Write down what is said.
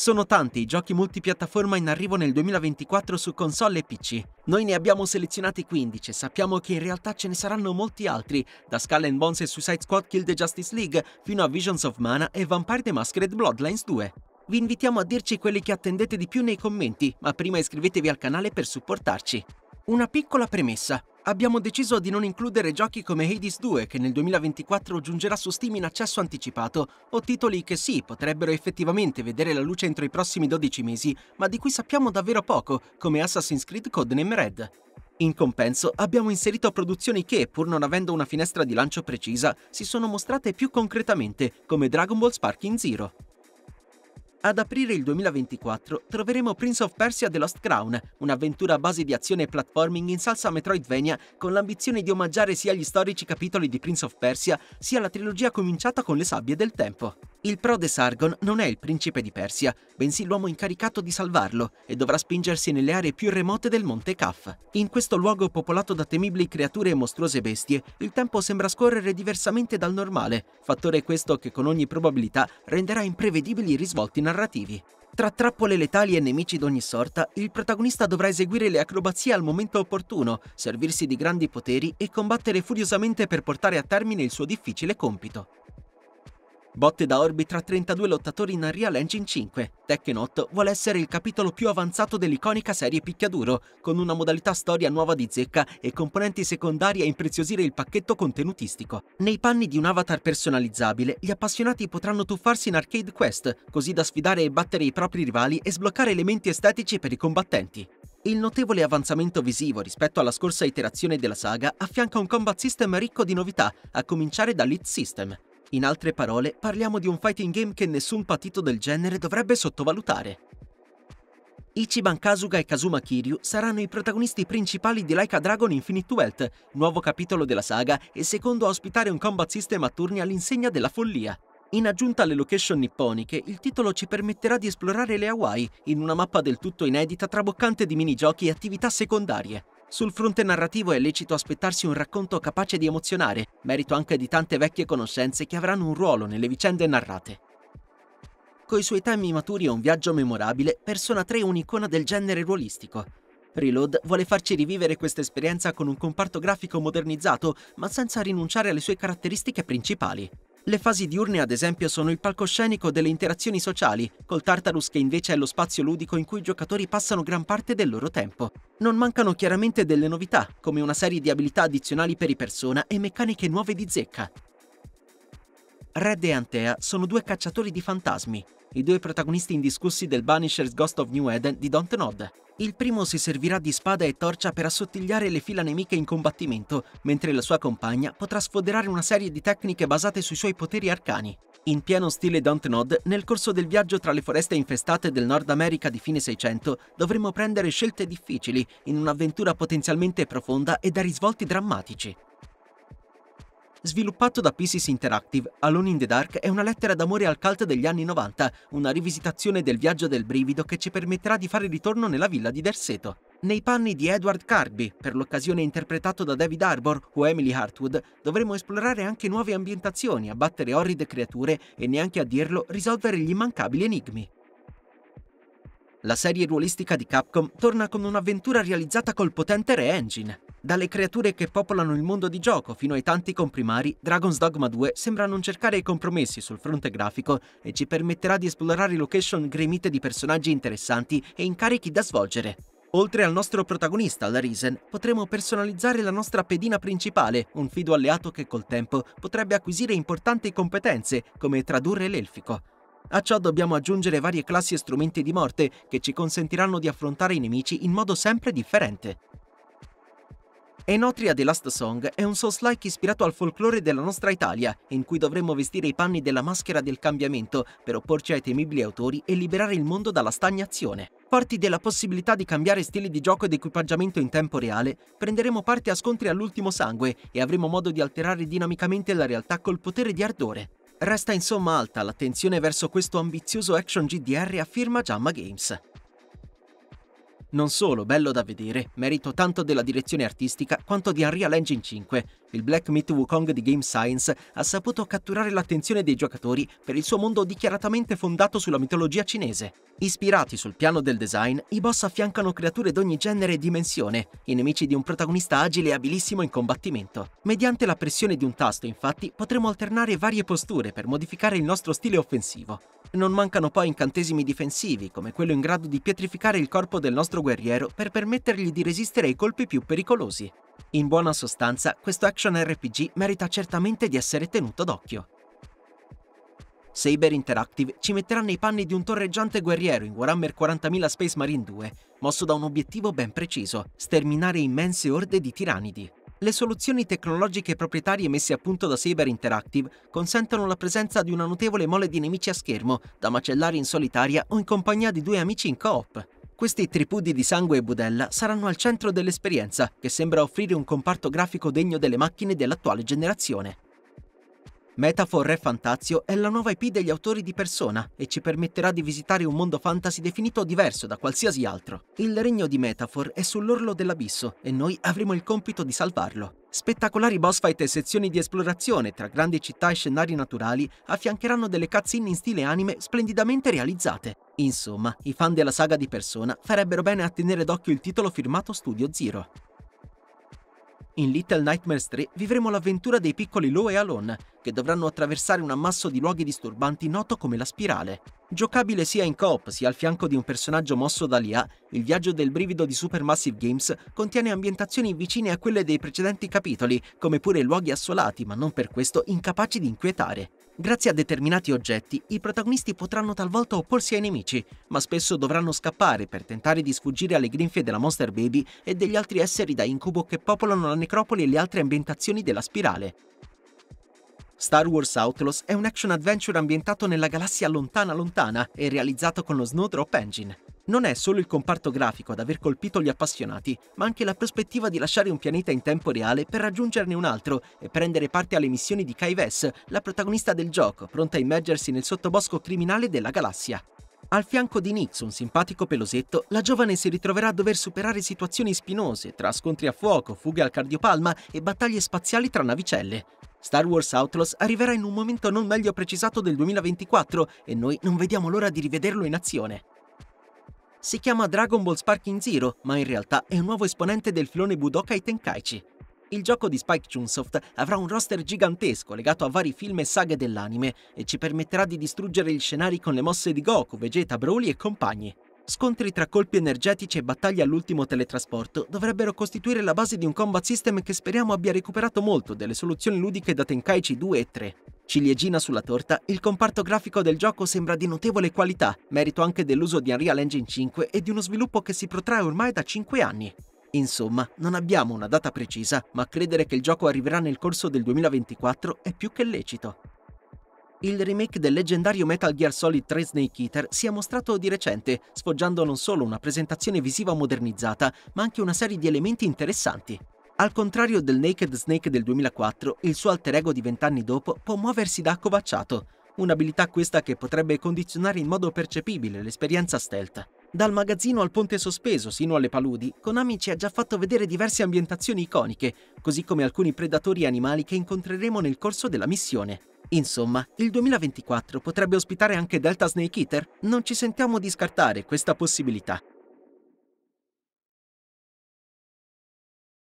Sono tanti i giochi multipiattaforma in arrivo nel 2024 su console e PC. Noi ne abbiamo selezionati 15 e sappiamo che in realtà ce ne saranno molti altri, da Skull and Bones e Suicide Squad Kill the Justice League fino a Visions of Mana e Vampire the Masquerade Bloodlines 2. Vi invitiamo a dirci quelli che attendete di più nei commenti, ma prima iscrivetevi al canale per supportarci. Una piccola premessa. Abbiamo deciso di non includere giochi come Hades 2, che nel 2024 giungerà su Steam in accesso anticipato, o titoli che sì, potrebbero effettivamente vedere la luce entro i prossimi 12 mesi, ma di cui sappiamo davvero poco, come Assassin's Creed Codename Red. In compenso abbiamo inserito produzioni che, pur non avendo una finestra di lancio precisa, si sono mostrate più concretamente, come Dragon Ball Sparking Zero. Ad aprire il 2024 troveremo Prince of Persia The Lost Crown, un'avventura a base di azione e platforming in salsa Metroidvania con l'ambizione di omaggiare sia gli storici capitoli di Prince of Persia sia la trilogia cominciata con le sabbie del tempo. Il prode Sargon non è il principe di Persia, bensì l'uomo incaricato di salvarlo e dovrà spingersi nelle aree più remote del monte Kaf. In questo luogo popolato da temibili creature e mostruose bestie, il tempo sembra scorrere diversamente dal normale, fattore questo che con ogni probabilità renderà imprevedibili i risvolti narrativi. Tra trappole letali e nemici d'ogni sorta, il protagonista dovrà eseguire le acrobazie al momento opportuno, servirsi di grandi poteri e combattere furiosamente per portare a termine il suo difficile compito. Botte da orbi tra 32 lottatori in Unreal Engine 5, Tekken 8 vuole essere il capitolo più avanzato dell'iconica serie picchiaduro, con una modalità storia nuova di zecca e componenti secondari a impreziosire il pacchetto contenutistico. Nei panni di un avatar personalizzabile, gli appassionati potranno tuffarsi in Arcade Quest, così da sfidare e battere i propri rivali e sbloccare elementi estetici per i combattenti. Il notevole avanzamento visivo rispetto alla scorsa iterazione della saga affianca un combat system ricco di novità, a cominciare dall'Hit System. In altre parole, parliamo di un fighting game che nessun patito del genere dovrebbe sottovalutare. Ichiban Kasuga e Kazuma Kiryu saranno i protagonisti principali di Laika Dragon Infinite Wealth, nuovo capitolo della saga e secondo a ospitare un combat system a turni all'insegna della follia. In aggiunta alle location nipponiche, il titolo ci permetterà di esplorare le Hawaii in una mappa del tutto inedita traboccante di minigiochi e attività secondarie. Sul fronte narrativo è lecito aspettarsi un racconto capace di emozionare, merito anche di tante vecchie conoscenze che avranno un ruolo nelle vicende narrate. Coi suoi temi maturi e un viaggio memorabile, Persona 3 è un'icona del genere ruolistico. Reload vuole farci rivivere questa esperienza con un comparto grafico modernizzato, ma senza rinunciare alle sue caratteristiche principali. Le fasi diurne, ad esempio, sono il palcoscenico delle interazioni sociali, col Tartarus che invece è lo spazio ludico in cui i giocatori passano gran parte del loro tempo. Non mancano chiaramente delle novità, come una serie di abilità addizionali per i persona e meccaniche nuove di zecca. Red e Antea sono due cacciatori di fantasmi, i due protagonisti indiscussi del Banisher's Ghost of New Eden di Dontnod. Il primo si servirà di spada e torcia per assottigliare le fila nemiche in combattimento, mentre la sua compagna potrà sfoderare una serie di tecniche basate sui suoi poteri arcani. In pieno stile Dontnod, nel corso del viaggio tra le foreste infestate del Nord America di fine 600, dovremo prendere scelte difficili in un'avventura potenzialmente profonda e da risvolti drammatici. Sviluppato da Pieces Interactive, Alone in the Dark è una lettera d'amore al cult degli anni 90, una rivisitazione del viaggio del brivido che ci permetterà di fare ritorno nella villa di Derseto. Nei panni di Edward Carby, per l'occasione interpretato da David Arbor o Emily Hartwood, dovremo esplorare anche nuove ambientazioni, abbattere orride creature e neanche a dirlo risolvere gli immancabili enigmi. La serie ruolistica di Capcom torna con un'avventura realizzata col potente Re-Engine. Dalle creature che popolano il mondo di gioco fino ai tanti comprimari, Dragon's Dogma 2 sembra non cercare i compromessi sul fronte grafico e ci permetterà di esplorare location gremite di personaggi interessanti e incarichi da svolgere. Oltre al nostro protagonista, la Risen, potremo personalizzare la nostra pedina principale, un fido alleato che col tempo potrebbe acquisire importanti competenze, come tradurre l'elfico. A ciò dobbiamo aggiungere varie classi e strumenti di morte che ci consentiranno di affrontare i nemici in modo sempre differente. Enotria The Last Song è un Souls-like ispirato al folklore della nostra Italia, in cui dovremmo vestire i panni della maschera del cambiamento per opporci ai temibili autori e liberare il mondo dalla stagnazione. Forti della possibilità di cambiare stili di gioco ed equipaggiamento in tempo reale, prenderemo parte a scontri all'ultimo sangue e avremo modo di alterare dinamicamente la realtà col potere di ardore. Resta insomma alta l'attenzione verso questo ambizioso action GDR a firma Jamma Games. Non solo bello da vedere, merito tanto della direzione artistica quanto di Unreal Engine 5. Il Black Myth Wukong di Game Science ha saputo catturare l'attenzione dei giocatori per il suo mondo dichiaratamente fondato sulla mitologia cinese. Ispirati sul piano del design, i boss affiancano creature d'ogni genere e dimensione, i nemici di un protagonista agile e abilissimo in combattimento. Mediante la pressione di un tasto, infatti, potremo alternare varie posture per modificare il nostro stile offensivo. Non mancano poi incantesimi difensivi, come quello in grado di pietrificare il corpo del nostro guerriero per permettergli di resistere ai colpi più pericolosi. In buona sostanza, questo action RPG merita certamente di essere tenuto d'occhio. Saber Interactive ci metterà nei panni di un torreggiante guerriero in Warhammer 40.000 Space Marine 2, mosso da un obiettivo ben preciso, sterminare immense orde di tirannidi. Le soluzioni tecnologiche proprietarie messe a punto da Saber Interactive consentono la presenza di una notevole mole di nemici a schermo, da macellare in solitaria o in compagnia di due amici in coop. Questi tripudi di sangue e budella saranno al centro dell'esperienza, che sembra offrire un comparto grafico degno delle macchine dell'attuale generazione. Metaphor Re Fantazio è la nuova IP degli autori di Persona e ci permetterà di visitare un mondo fantasy definito diverso da qualsiasi altro. Il regno di Metaphor è sull'orlo dell'abisso e noi avremo il compito di salvarlo. Spettacolari boss fight e sezioni di esplorazione tra grandi città e scenari naturali affiancheranno delle cutscene in stile anime splendidamente realizzate. Insomma, i fan della saga di Persona farebbero bene a tenere d'occhio il titolo firmato Studio Zero. In Little Nightmares 3 vivremo l'avventura dei piccoli Lo e Alon, che dovranno attraversare un ammasso di luoghi disturbanti noto come la Spirale. Giocabile sia in coop sia al fianco di un personaggio mosso da Lia, il viaggio del brivido di Supermassive Games contiene ambientazioni vicine a quelle dei precedenti capitoli, come pure luoghi assolati, ma non per questo incapaci di inquietare. Grazie a determinati oggetti, i protagonisti potranno talvolta opporsi ai nemici, ma spesso dovranno scappare per tentare di sfuggire alle grinfie della Monster Baby e degli altri esseri da incubo che popolano la necropoli e le altre ambientazioni della spirale. Star Wars Outlaws è un action adventure ambientato nella galassia lontana lontana e realizzato con lo Snowdrop Engine. Non è solo il comparto grafico ad aver colpito gli appassionati, ma anche la prospettiva di lasciare un pianeta in tempo reale per raggiungerne un altro e prendere parte alle missioni di Kai Vess, la protagonista del gioco, pronta a immergersi nel sottobosco criminale della galassia. Al fianco di Nix, un simpatico pelosetto, la giovane si ritroverà a dover superare situazioni spinose, tra scontri a fuoco, fughe al cardiopalma e battaglie spaziali tra navicelle. Star Wars Outlaws arriverà in un momento non meglio precisato del 2024 e noi non vediamo l'ora di rivederlo in azione. Si chiama Dragon Ball Sparking Zero, ma in realtà è un nuovo esponente del filone Budokai Tenkaichi. Il gioco di Spike Chunsoft avrà un roster gigantesco legato a vari film e saghe dell'anime e ci permetterà di distruggere gli scenari con le mosse di Goku, Vegeta, Broly e compagni. Scontri tra colpi energetici e battaglie all'ultimo teletrasporto dovrebbero costituire la base di un combat system che speriamo abbia recuperato molto delle soluzioni ludiche da Tenkaichi 2 e 3. Ciliegina sulla torta, il comparto grafico del gioco sembra di notevole qualità, merito anche dell'uso di Unreal Engine 5 e di uno sviluppo che si protrae ormai da 5 anni. Insomma, non abbiamo una data precisa, ma credere che il gioco arriverà nel corso del 2024 è più che lecito. Il remake del leggendario Metal Gear Solid 3 Snake Eater si è mostrato di recente, sfoggiando non solo una presentazione visiva modernizzata, ma anche una serie di elementi interessanti. Al contrario del Naked Snake del 2004, il suo alter ego di vent'anni dopo può muoversi da accovacciato, un'abilità questa che potrebbe condizionare in modo percepibile l'esperienza stealth. Dal magazzino al ponte sospeso sino alle paludi, Konami ci ha già fatto vedere diverse ambientazioni iconiche, così come alcuni predatori animali che incontreremo nel corso della missione. Insomma, il 2024 potrebbe ospitare anche Delta Snake Eater? Non ci sentiamo di scartare questa possibilità.